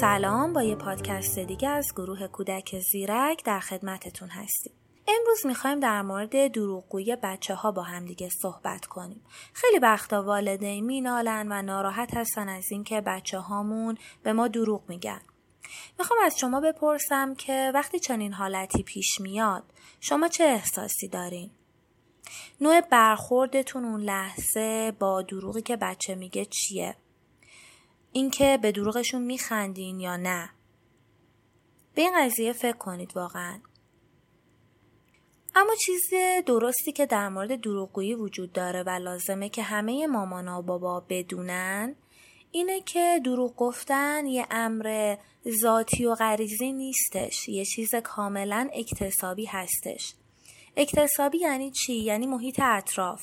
سلام با یه پادکست دیگه از گروه کودک زیرک در خدمتتون هستیم امروز می‌خوایم در مورد دروغگویی بچه ها با همدیگه صحبت کنیم. خیلی وقتا والدین مینالن و ناراحت هستن از اینکه بچه هامون به ما دروغ میگن. می‌خوام از شما بپرسم که وقتی چنین حالتی پیش میاد شما چه احساسی دارین؟ نوع برخوردتون اون لحظه با دروغی که بچه میگه چیه؟ اینکه به دروغشون میخندین یا نه؟ به این قضیه فکر کنید واقعا. اما چیز درستی که در مورد دروغگویی وجود داره و لازمه که همه مامانا و بابا بدونن اینه که دروغ گفتن یه امر ذاتی و غریزی نیستش یه چیز کاملا اکتسابی هستش اکتسابی یعنی چی؟ یعنی محیط اطراف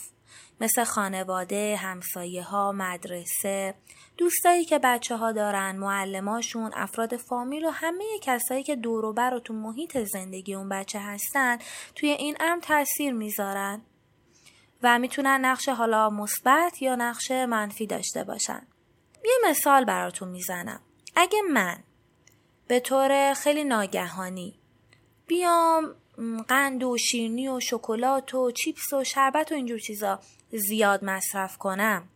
مثل خانواده، همسایه ها، مدرسه، دوستایی که بچه ها دارن، معلماشون، افراد فامیل و همه کسایی که دوروبر و تو محیط زندگی اون بچه هستن توی این امر تاثیر می‌ذارن و می‌تونن نقش حالا مثبت یا نقش منفی داشته باشن. یه مثال براتون می‌زنم. اگه من به طور خیلی ناگهانی بیام قند و شیرنی و شکلات و چیپس و شربت و اینجور چیزا زیاد مصرف کنم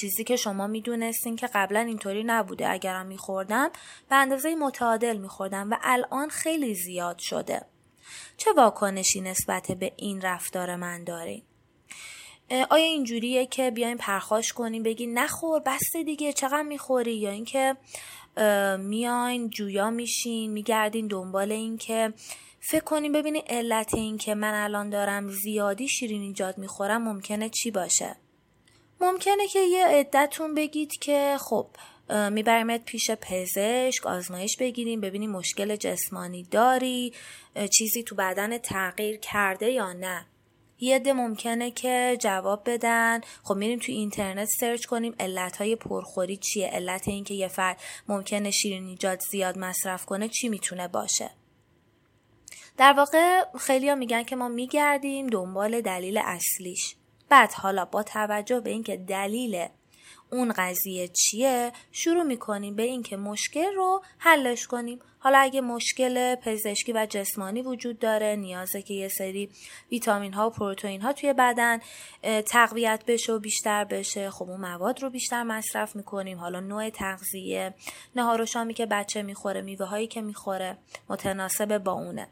چیزی که شما می‌دونستین که قبلا اینطوری نبوده. اگرم میخوردم به اندازه متعادل میخوردم و الان خیلی زیاد شده. چه واکنشی نسبت به این رفتار من دارین آیا اینجوریه که بیاین پرخاش کنیم بگی نخور بسته دیگه چقدر می‌خوری؟ یا اینکه میاین جویا میشین میگردین دنبال این که فکر کنیم ببینید علت این که من الان دارم زیادی شیرین ایجاد می‌خورم ممکنه چی باشه؟ ممکنه که یه عدتون بگید که خب میبریمت پیش پزشک آزمایش بگیریم ببینیم مشکل جسمانی داری چیزی تو بدن تغییر کرده یا نه. یه عده ممکنه که جواب بدن. خب میریم تو اینترنت سرچ کنیم علت های پرخوری چیه علت اینکه یه فرد ممکنه شیرین ایجاد زیاد مصرف کنه چی می‌تونه باشه. در واقع خیلی میگن که ما میگردیم دنبال دلیل اصلیش. بعد حالا با توجه به اینکه دلیل اون قضیه چیه شروع می‌کنیم به اینکه مشکل رو حلش کنیم. حالا اگه مشکل پزشکی و جسمانی وجود داره نیازه که یه سری ویتامین ها و پروتئین ها توی بدن تقویت بشه و بیشتر بشه خب اون مواد رو بیشتر مصرف می‌کنیم. حالا نوع تغذیه نهار و شامی که بچه می‌خوره میوه هایی که می‌خوره متناسب با اونه.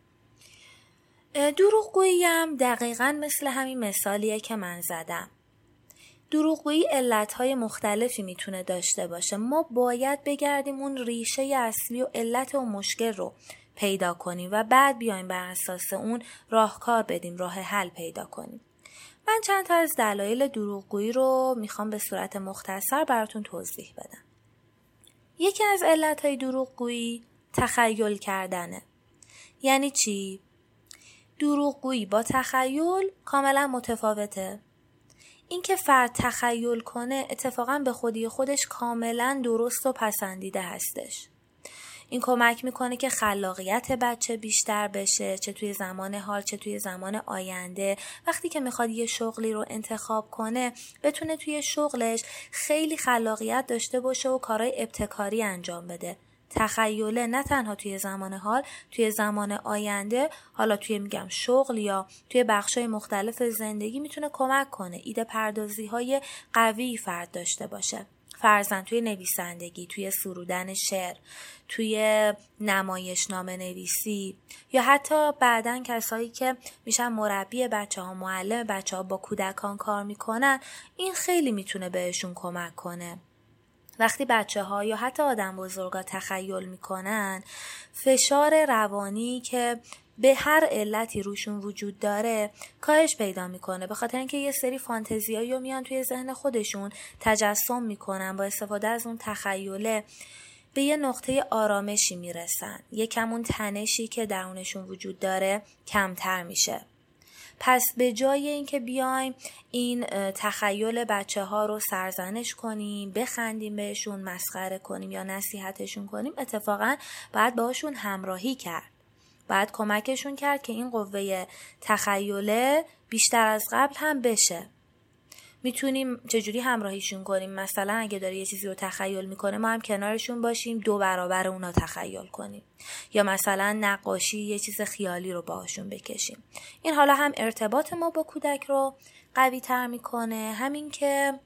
دروغگویی هم دقیقا مثل همین مثالیه که من زدم. دروغگویی علتهای مختلفی می‌تونه داشته باشه. ما باید بگردیم اون ریشه اصلی و علت و مشکل رو پیدا کنیم و بعد بیایم بر اساس اون راهکار بدیم راه حل پیدا کنیم. من چند تا از دلایل دروغگویی رو می‌خوام به صورت مختصر براتون توضیح بدم. یکی از علتهای دروغگویی تخیل کردنه. یعنی چی؟ دروغگویی با تخیل کاملا متفاوته. اینکه فرد تخیل کنه اتفاقا به خودی خودش کاملا درست و پسندیده هستش. این کمک می‌کنه که خلاقیت بچه بیشتر بشه چه توی زمان حال چه توی زمان آینده. وقتی که می‌خواد یه شغلی رو انتخاب کنه بتونه توی شغلش خیلی خلاقیت داشته باشه و کارهای ابتکاری انجام بده. تخیله نه تنها توی زمان حال توی زمان آینده حالا توی میگم شغل یا توی بخشای مختلف زندگی می‌تونه کمک کنه ایده پردازی های قوی فرد داشته باشه. فرزن توی نویسندگی توی سرودن شعر توی نمایش نامه نویسی یا حتی بعدا کسایی که میشن مربی بچه ها معلم بچه ها با کودکان کار می‌کنن این خیلی می‌تونه بهشون کمک کنه. وقتی بچه ها یا حتی آدم بزرگا تخیل می‌کنن فشار روانی که به هر علتی روشون وجود داره کاهش پیدا می‌کنه. به خاطر اینکه یه سری فانتزیایی رو میان توی ذهن خودشون تجسم می‌کنن با استفاده از اون تخیله به یه نقطه آرامشی می‌رسن. یکم اون تنشی که درونشون وجود داره کمتر میشه. پس به جای اینکه بیایم این تخیل بچه ها رو سرزنش کنیم بخندیم بهشون مسخره کنیم یا نصیحتشون کنیم اتفاقا باید باشون همراهی کرد. باید کمکشون کرد که این قوه تخیله بیشتر از قبل هم بشه. می‌تونیم چجوری همراهیشون کنیم؟ مثلا اگه داره یه چیزی رو تخیل می‌کنه ما هم کنارشون باشیم دو برابر اونا تخیل کنیم. یا مثلا نقاشی یه چیز خیالی رو باهاشون بکشیم. این حالا هم ارتباط ما با کودک رو قوی تر می‌کنه. همین که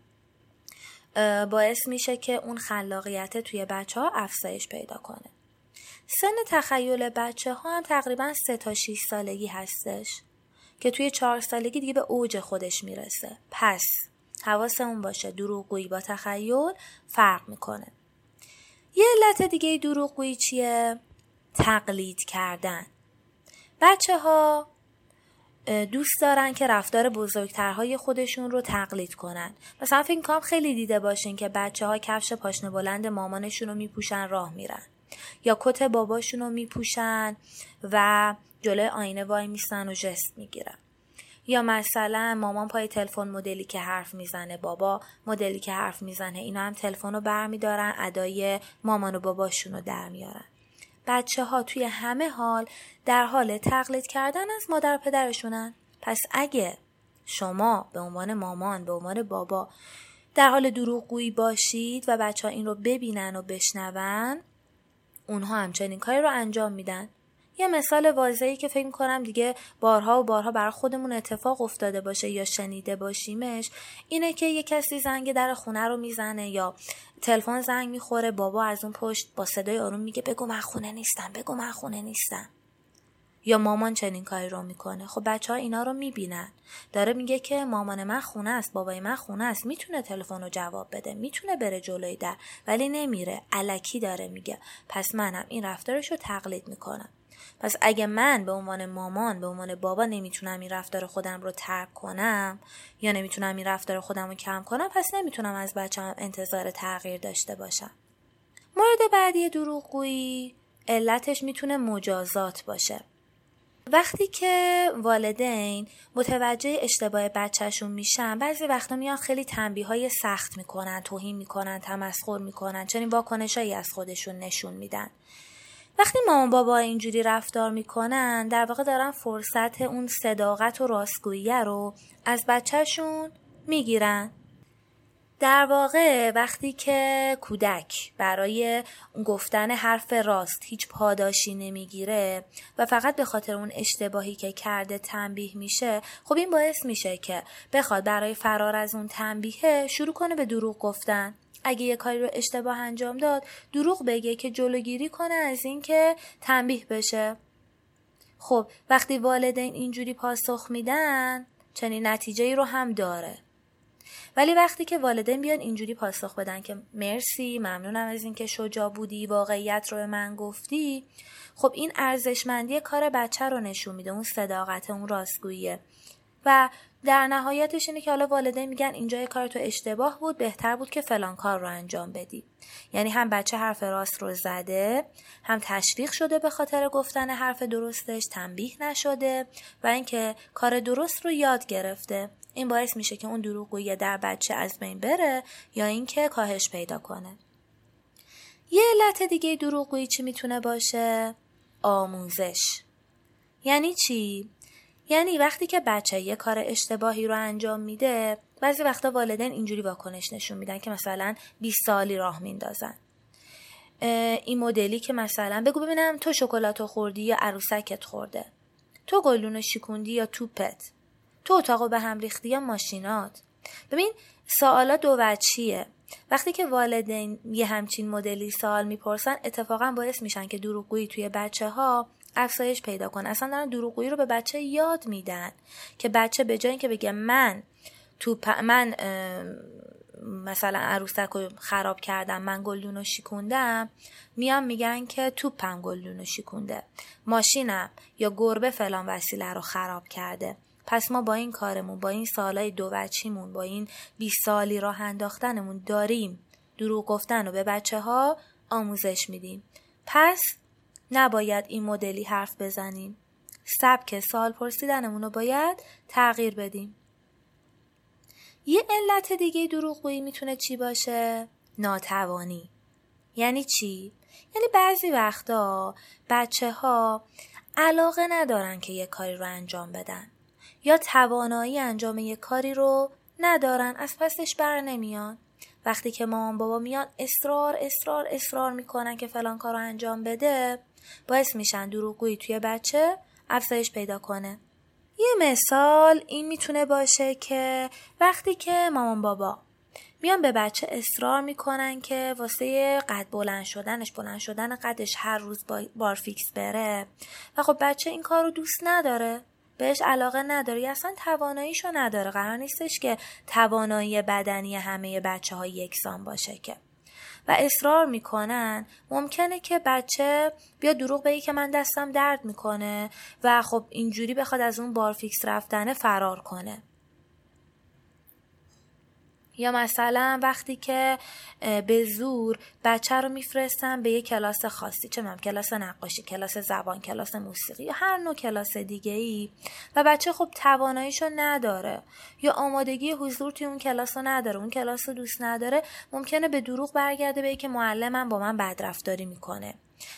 باعث میشه که اون خلاقیت توی بچه ها افزایش پیدا کنه. سن تخیل بچه ها هم تقریبا سه تا 6 سالگی هستش که توی چهار سالگی دیگه به اوج خودش می‌رسه. پس حواسمون باشه. دروغگویی با تخیل فرق می‌کنه. یه علت دیگه دروغگویی چیه؟ تقلید کردن. بچه ها دوست دارن که رفتار بزرگترهای خودشون رو تقلید کنن. مثلا فکر کنم خیلی دیده باشین که بچه ها کفش پاشنه بلند مامانشون رو میپوشن راه میرن. یا کت باباشون رو میپوشن و جلوی آینه وای میستن و جست می‌گیرن. یا مثلا مامان پای تلفن مدلی که حرف می‌زنه بابا مدلی که حرف می‌زنه اینا هم تلفن رو برمیدارن ادای مامان و باباشون رو در میارن. بچه ها توی همه حال در حال تقلید کردن از مادر پدرشونن. پس اگه شما به عنوان مامان به عنوان بابا در حال دروغگویی باشید و بچه ها این رو ببینن و بشنون اونها همچنین کاری رو انجام میدن. یه مثال واضحی که فکر کنم دیگه بارها و بارها برای خودمون اتفاق افتاده باشه یا شنیده باشیمش اینه که یه کسی زنگ در خونه رو می‌زنه یا تلفن زنگ می‌خوره بابا از اون پشت با صدای آروم میگه بگو من خونه نیستم بگو من خونه نیستم. یا مامان چنین کاری رو می‌کنه. خب بچه ها اینا رو می‌بینن. داره میگه که مامان من خونه است بابای من خونه است. می‌تونه تلفن رو جواب بده می‌تونه بره جلوی در ولی نمیره. علکی داره میگه. پس منم این رفتارش رو تقلید می‌کنم. پس اگه من به عنوان مامان به عنوان بابا نمی‌تونم این رفتار خودم رو ترک کنم یا نمی‌تونم این رفتار خودم رو کم کنم پس نمی‌تونم از بچم انتظار تغییر داشته باشم. مورد بعدی دروغگویی علتش می‌تونه مجازات باشه. وقتی که والدین متوجه اشتباه بچهشون میشن بعضی وقتا میان خیلی تنبیه های سخت می‌کنن توهین می‌کنن تمسخر می‌کنن چنین واکنشهایی از خودشون نشون میدن. وقتی مامان بابا اینجوری رفتار می‌کنن در واقع دارن فرصت اون صداقت و راستگویی رو از بچهشون می‌گیرن. در واقع وقتی که کودک برای گفتن حرف راست هیچ پاداشی نمی‌گیره و فقط به خاطر اون اشتباهی که کرده تنبیه میشه خب این باعث میشه که بخواد برای فرار از اون تنبیه شروع کنه به دروغ گفتن. اگه یه کاری رو اشتباه انجام داد دروغ بگه که جلوگیری کنه از اینکه تنبیه بشه. خب وقتی والدین اینجوری پاسخ میدن چنین نتیجه ای رو هم داره. ولی وقتی که والدین بیان اینجوری پاسخ بدن که مرسی ممنونم از اینکه شجاع بودی واقعیت رو به من گفتی خب این ارزشمندی کار بچه رو نشون میده اون صداقت اون راستگوییه و در نهایتش اینه که حالا والدین میگن اینجا کار تو اشتباه بود بهتر بود که فلان کار رو انجام بدی. یعنی هم بچه حرف راست رو زده هم تشویق شده به خاطر گفتن حرف درستش تنبیه نشده و اینکه کار درست رو یاد گرفته. این باعث میشه که اون دروغگویی در بچه از بین بره یا اینکه کاهش پیدا کنه. یه علت دیگه دروغگویی چی می‌تونه باشه؟ آموزش. یعنی چی؟ یعنی وقتی که بچه یه کار اشتباهی رو انجام میده بعضی وقتا والدین اینجوری واکنش نشون میدن که مثلا 20 سالی راه میندازن. این مدلی که مثلا بگو ببینم تو شکلاتو خوردی یا عروسکت خورده. تو گلون شیکوندی یا توپت. تو اتاقو به هم ریختی یا ماشینات. ببین سوالات دو وجهیه. وقتی که والدین یه همچین مدلی سوال می‌پرسن اتفاقا باعث میشن که دروغگویی توی بچه ها افزایش پیدا کنه. اصلا دارن دروغگویی رو به بچه یاد میدن که بچه به جای اینکه بگه من تو من مثلا عروسک رو خراب کردم من گلدون رو شیکوندم میان میگن که توپم گلدون رو شیکونده ماشینم یا گربه فلان وسیله رو خراب کرده. پس ما با این کارمون با این سالای دو بچیمون با این 20 سالی راه انداختنمون داریم دروغ گفتن رو به بچه ها آموزش میدیم. پس نباید این مدلی حرف بزنیم سبک سال پرسیدنمون رو باید تغییر بدیم یه علت دیگه دروغگویی می‌تونه چی باشه؟ ناتوانی یعنی چی؟ یعنی بعضی وقتا بچه ها علاقه ندارن که یه کاری رو انجام بدن یا توانایی انجام یه کاری رو ندارن از پسش بر نمیان وقتی که مامان بابا میان اصرار اصرار اصرار می‌کنن که فلان کار رو انجام بده باعث میشن دروغگویی توی بچه افزایش پیدا کنه. یه مثال این می‌تونه باشه که وقتی که مامان بابا میان به بچه اصرار می‌کنن که واسه قد بلند شدنش بلند شدن قدش هر روز بار فیکس بره و خب بچه این کار رو دوست نداره بهش علاقه نداره یا اصلا تواناییشو نداره. قرار نیستش که توانایی بدنی همه بچه های یکسان باشه که. و اصرار می‌کنن. ممکنه که بچه بیا دروغ بگی که من دستم درد می‌کنه و خب اینجوری بخواد از اون بارفیکس رفتنه فرار کنه. یا مثلا وقتی که به زور بچه رو میفرستن به یه کلاس خاصی چه من کلاس نقاشی کلاس زبان کلاس موسیقی یا هر نوع کلاس دیگه ای و بچه خب تواناییشو نداره یا آمادگی حضور توی اون کلاس رو نداره اون کلاس رو دوست نداره ممکنه به دروغ برگرده به که معلمم با من بدرفتاری می‌کنه.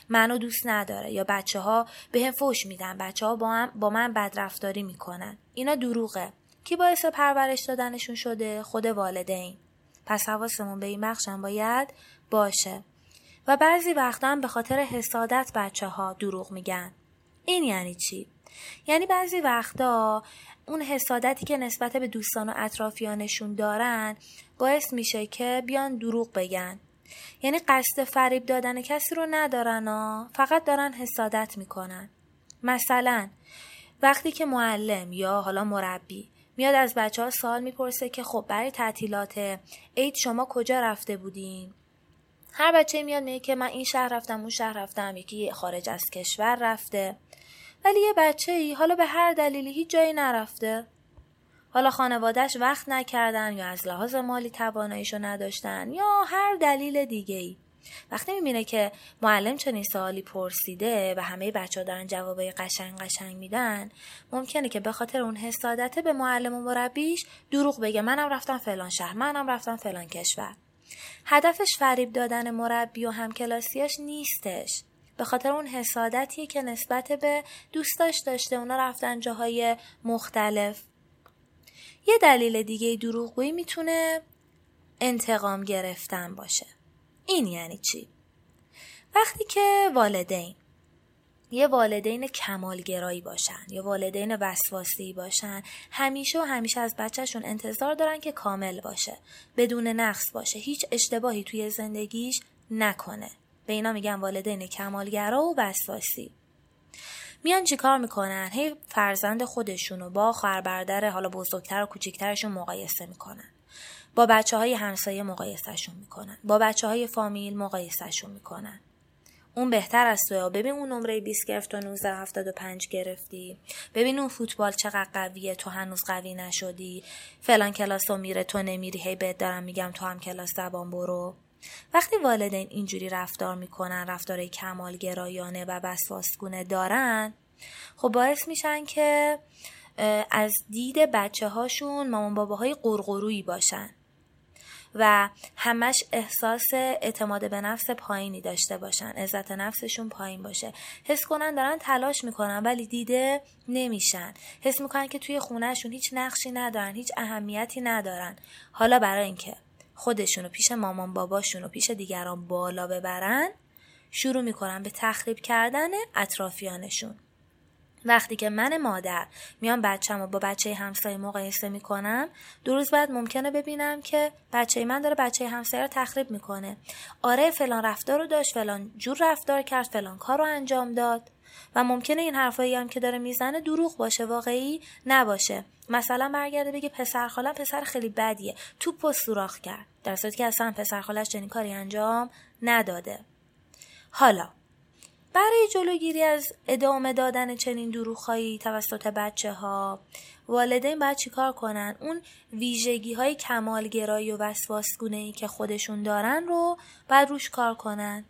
منو دوست نداره یا بچه ها به هم فوش میدن بچه ها با, با من بدرفتاری می‌کنن. اینا دروغه. کی باعث پرورش دادنشون شده؟ خود والدین. پس حواسمون به این بخشم باید باشه. و بعضی وقتا هم به خاطر حسادت بچه ها دروغ میگن. این یعنی چی؟ یعنی بعضی وقتا اون حسادتی که نسبت به دوستان و اطرافیانشون دارن باعث میشه که بیان دروغ بگن. یعنی قصد فریب دادن کسی رو ندارن ها فقط دارن حسادت می‌کنن. مثلا وقتی که معلم یا حالا مربی میاد از بچه ها سوال می‌پرسه که خب برای تعطیلات عید شما کجا رفته بودین؟ هر بچه میاد میگه که من این شهر رفتم اون شهر رفتم یکی خارج از کشور رفته. ولی یه بچه ای حالا به هر دلیلی هیچ جایی نرفته. حالا خانوادهش وقت نکردن یا از لحاظ مالی تواناییشو نداشتن یا هر دلیل دیگه ای وقتی می‌بینه که معلم چنین سوالی پرسیده و همه بچه ها دارن جوابای قشنگ قشنگ میدن ممکنه که به خاطر اون حسادته به معلم و مربیش دروغ بگه. منم رفتم فلان شهر منم رفتم فلان کشور. هدفش فریب دادن مربی و همکلاسیاش نیستش. به خاطر اون حسادتیه که نسبت به دوستاش داشته اونا رفتن جاهای مختلف. یه دلیل دیگه دروغگویی می‌تونه انتقام گرفتن باشه. این یعنی چی؟ وقتی که والدین یه والدین کمالگرایی باشن یا والدین وسواسی باشن همیشه و همیشه از بچهشون انتظار دارن که کامل باشه بدون نقص باشه هیچ اشتباهی توی زندگیش نکنه. به اینا میگن والدین کمالگرا و وسواسی. میان چیکار می‌کنن؟ هی فرزند خودشونو با خواهر برادر حالا بزرگتر و کوچیکترشون مقایسه می‌کنن. با بچه های همسایه مقایسهشون می‌کنن. با بچه های فامیل مقایسهشون می‌کنن. اون بهتر از توی ببین اون نمره 20 گرفت و 1975 گرفتی. ببین اون فوتبال چقدر قویه. تو هنوز قوی نشدی. فلان کلاس رو میره تو نمیری. هی بهت دارم میگم تو هم کلاس زبان برو. وقتی والدین اینجوری رفتار می‌کنن رفتار کمالگرایانه و وسواسگونه دارن خب باعث میشن که از دید بچه هاشون مامان باباهای قرقرویی باشن. و همش احساس اعتماد به نفس پایینی داشته باشن عزت نفسشون پایین باشه. حس کنن دارن تلاش می‌کنن ولی دیده نمیشن. حس می‌کنن که توی خونهشون هیچ نقشی ندارن هیچ اهمیتی ندارن. حالا برای اینکه خودشونو پیش مامان باباشون و پیش دیگران بالا ببرن شروع می‌کنن به تخریب کردن اطرافیانشون. وقتی که من مادر میام بچم و با بچه همسایه مقایسه می‌کنم دو روز بعد ممکنه ببینم که بچه من داره بچه همسایه رو تخریب می‌کنه. آره فلان رفتار رو داشت فلان جور رفتار کرد فلان کار رو انجام داد. و ممکنه این حرفایی هم که داره می‌زنه دروغ باشه واقعی نباشه. مثلا برگرده بگه پسر خالم پسر خیلی بدیه. توپ و سوراخ کرد. در صورتی که اصلا پسر خالش چنین کاری انجام نداده. حالا برای جلوگیری از ادامه دادن چنین دروغهایی توسط بچه ها والدین باید چیکار کنن؟ اون ویژگی های کمالگرایی و وسواسگونه ای که خودشون دارن رو باید روش کار کنن.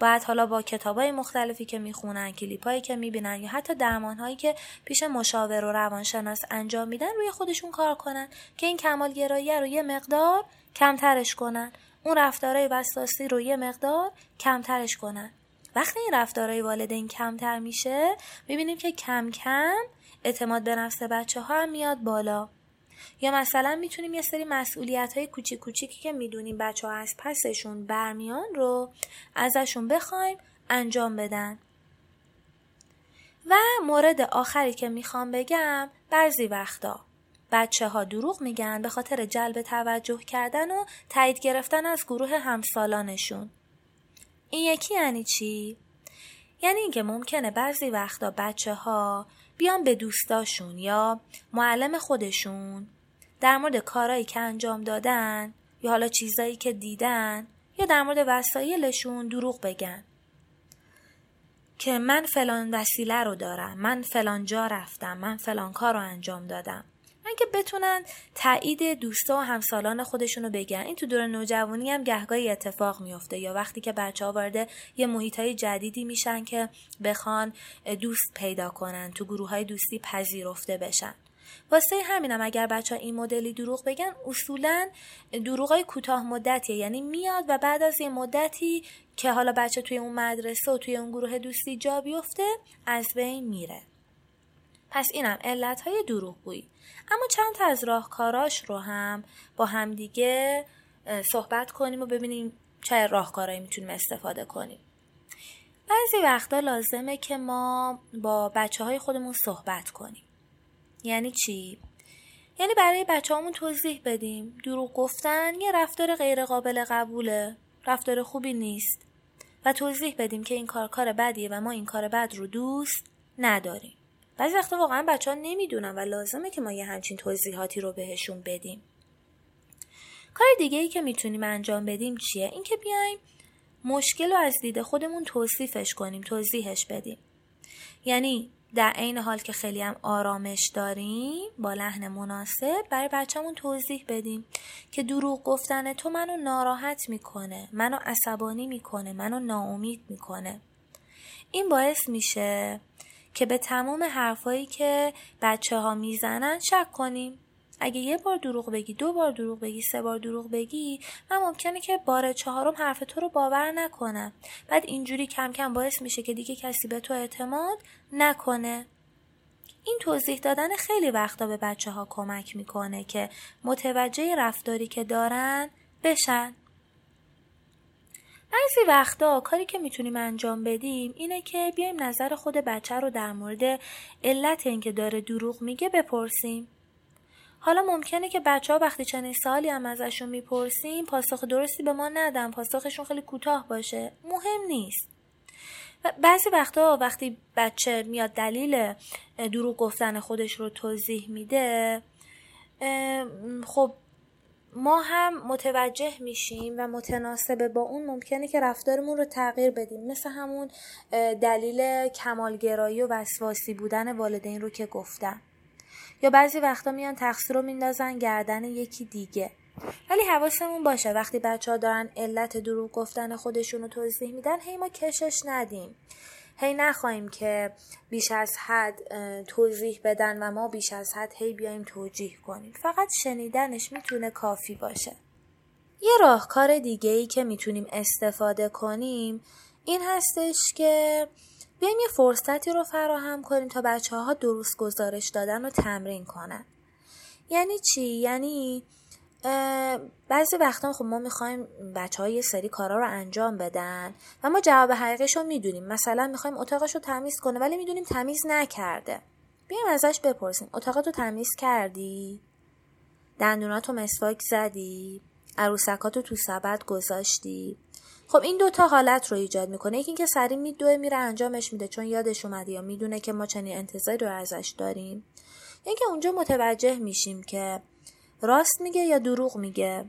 باید حالا با کتاب های مختلفی که می‌خونن کلیپ هایی که می‌بینن یا حتی درمان هایی که پیش مشاور و روانشناس انجام میدن روی خودشون کار کنن که این کمالگرایی رو یه مقدار کمترش کنن. اون رفتارهای وسواسی رو یه مقدار کمترش کنن. وقتی این رفتارهای والدین کمتر میشه می‌بینیم که کم کم اعتماد به نفس بچه ها هم میاد بالا یا مثلا می‌تونیم یه سری مسئولیت های کوچیک کوچیکی که می‌دونیم بچه ها از پسشون برمیان رو ازشون بخوایم انجام بدن و مورد آخری که می‌خوام بگم بعضی وقتا بچه ها دروغ میگن به خاطر جلب توجه کردن و تایید گرفتن از گروه همسالانشون. این یکی یعنی چی؟ یعنی اینکه ممکنه بعضی وقتا بچه ها بیان به دوستاشون یا معلم خودشون در مورد کارهایی که انجام دادن یا حالا چیزایی که دیدن یا در مورد وسایلشون دروغ بگن. که من فلان وسیله رو دارم من فلان جا رفتم من فلان کار رو انجام دادم که بتونن تایید دوستا و همسالان خودشونو بگن این تو دور نوجوانی هم گهگاهی اتفاق میفته یا وقتی که بچه ها وارد یه محیط های جدیدی میشن که بخوان دوست پیدا کنن تو گروه های دوستی پذیرفته بشن. واسه همینم اگر بچه ها این مدلی دروغ بگن اصولا دروغ های کوتاه مدتیه. یعنی میاد و بعد از یه مدتی که حالا بچه توی اون مدرسه و توی اون گروه دوستی جا بیفته از بین میره. پس اینم علت های دروغگویی. اما چند تا از راهکاراش رو هم با همدیگه صحبت کنیم و ببینیم چه راهکارهایی می‌تونیم استفاده کنیم. بعضی وقتا لازمه که ما با بچه های خودمون صحبت کنیم. یعنی چی؟ یعنی برای بچه همون توضیح بدیم. دروغ گفتن یه رفتار غیر قابل قبوله رفتار خوبی نیست. و توضیح بدیم که این کار کار بدیه و ما این کار بد رو دوست نداریم. بعضی وقتا واقعا بچه ها نمی‌دونن و لازمه که ما یه همچین توضیحاتی رو بهشون بدیم. کار دیگه ای که می‌تونیم انجام بدیم چیه؟ اینکه بیایم مشکل رو از دید خودمون توصیفش کنیم توضیحش بدیم. یعنی در عین حال که خیلی هم آرامش داریم با لحن مناسب برای بچهمون توضیح بدیم که دروغ گفتن تو منو ناراحت می‌کنه منو عصبانی می‌کنه منو ناامید می‌کنه. این باعث میشه که به تمام حرفایی که بچه ها می‌زنن شک کنیم. اگه یه بار دروغ بگی دو بار دروغ بگی سه بار دروغ بگی من ممکنه که بار چهارم حرف تو رو باور نکنم. بعد اینجوری کم کم باعث میشه که دیگه کسی به تو اعتماد نکنه. این توضیح دادن خیلی وقتا به بچه ها کمک می‌کنه که متوجه رفتاری که دارن بشن. بعضی وقتا کاری که می‌تونیم انجام بدیم اینه که بیایم نظر خود بچه رو در مورد علت اینکه داره دروغ میگه بپرسیم. حالا ممکنه که بچه ها وقتی چنین سالی هم ازشون می‌پرسیم پاسخ درستی به ما ندن پاسخشون خیلی کوتاه باشه. مهم نیست. بعضی وقتا وقتی بچه میاد دلیل دروغ گفتن خودش رو توضیح میده خب ما هم متوجه میشیم و متناسب با اون ممکنه که رفتارمون رو تغییر بدیم. مثل همون دلیل کمالگرایی و وسواسی بودن والدین رو که گفتم. یا بعضی وقتا میان تقصیر رو میندازن گردن یکی دیگه. ولی حواسمون باشه وقتی بچه ها دارن علت دروغ گفتن خودشون رو توضیح میدن هی ما کشش ندیم. هی نخواهیم که بیش از حد توضیح بدن و ما بیش از حد هی بیایم توجیه کنیم. فقط شنیدنش می‌تونه کافی باشه. یه راهکار دیگه ای که می‌تونیم استفاده کنیم این هستش که بیایم یه فرصتی رو فراهم کنیم تا بچه ها درست گزارش دادن رو تمرین کنن. یعنی چی؟ یعنی بعضی وقتا خب ما می‌خوایم بچه های سری کارا رو انجام بدن و ما جواب حقیقش رو می‌دونیم. مثلا می‌خوایم اتاقش رو تمیز کنه ولی می‌دونیم تمیز نکرده. بیایم ازش بپرسیم. اتاقتو تمیز کردی؟ دندوناتو مسواک زدی؟ عروسکاتو تو سبد گذاشتی؟ خب این دوتا حالت رو ایجاد می‌کنه. یکی اینکه سری میدوه میره انجامش میده چون یادش اومده یا می‌دونه که ما چنین انتظاری رو ازش داریم. اینکه اونجا متوجه میشیم که راست میگه یا دروغ میگه؟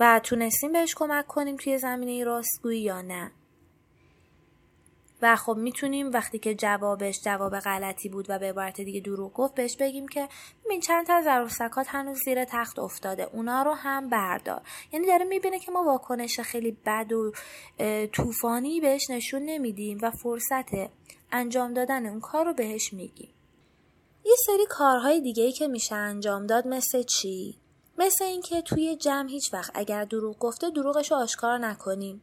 و تونستیم بهش کمک کنیم توی زمینه راستگویی یا نه. و خب می‌تونیم وقتی که جوابش جواب غلطی بود و به عبارت دیگه دروغ گفت بهش بگیم که این چند تا از عروسکات هنوز زیر تخت افتاده اونا رو هم بردار. یعنی داره می‌بینه که ما واکنش خیلی بد و طوفانی بهش نشون نمیدیم و فرصت انجام دادن اون کار رو بهش میگیم. یه سری کارهای دیگه ای که میشه انجام داد مثل چی؟ مثل اینکه توی جمع هیچ وقت اگر دروغ گفته دروغش رو آشکار نکنیم.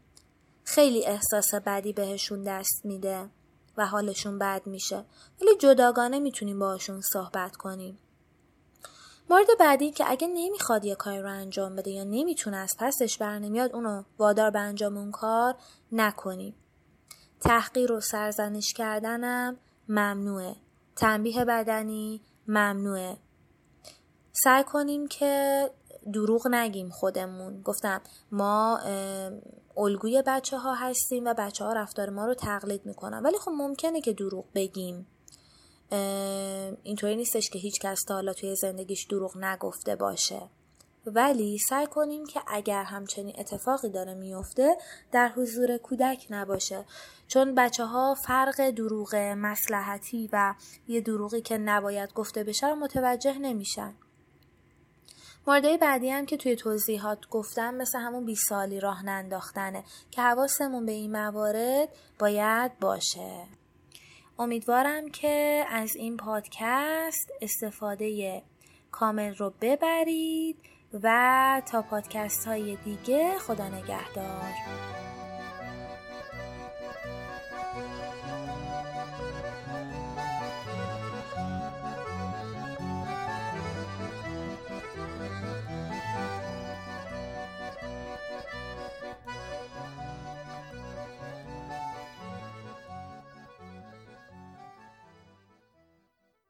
خیلی احساس بدی بهشون دست میده و حالشون بد میشه. ولی جداگانه می‌تونیم باشون صحبت کنیم. مورد بعدی که اگه نمی‌خواد یه کاری رو انجام بده یا نمی‌تونه از پسش برنمیاد اونو وادار به انجام اون کار نکنیم تحقیر و سرزنش کردنم ممنوعه تنبیه بدنی ممنوعه. سعی کنیم که دروغ نگیم خودمون. گفتم ما الگوی بچه ها هستیم و بچه ها رفتار ما رو تقلید می‌کنن. ولی خب ممکنه که دروغ بگیم. اینطوری نیستش که هیچ کس تا حالا توی زندگیش دروغ نگفته باشه. ولی سعی کنیم که اگر همچنین اتفاقی داره میفته در حضور کودک نباشه. چون بچه ها فرق دروغ مسلحتی و یه دروغی که نباید گفته بشه رو متوجه نمیشن. مورد بعدی هم که توی توضیحات گفتم مثل همون 20 سالی راه ننداختنه که حواسمون به این موارد باید باشه. امیدوارم که از این پادکست استفاده کامل رو ببرید. و تا پادکست های دیگه خدا نگهدار.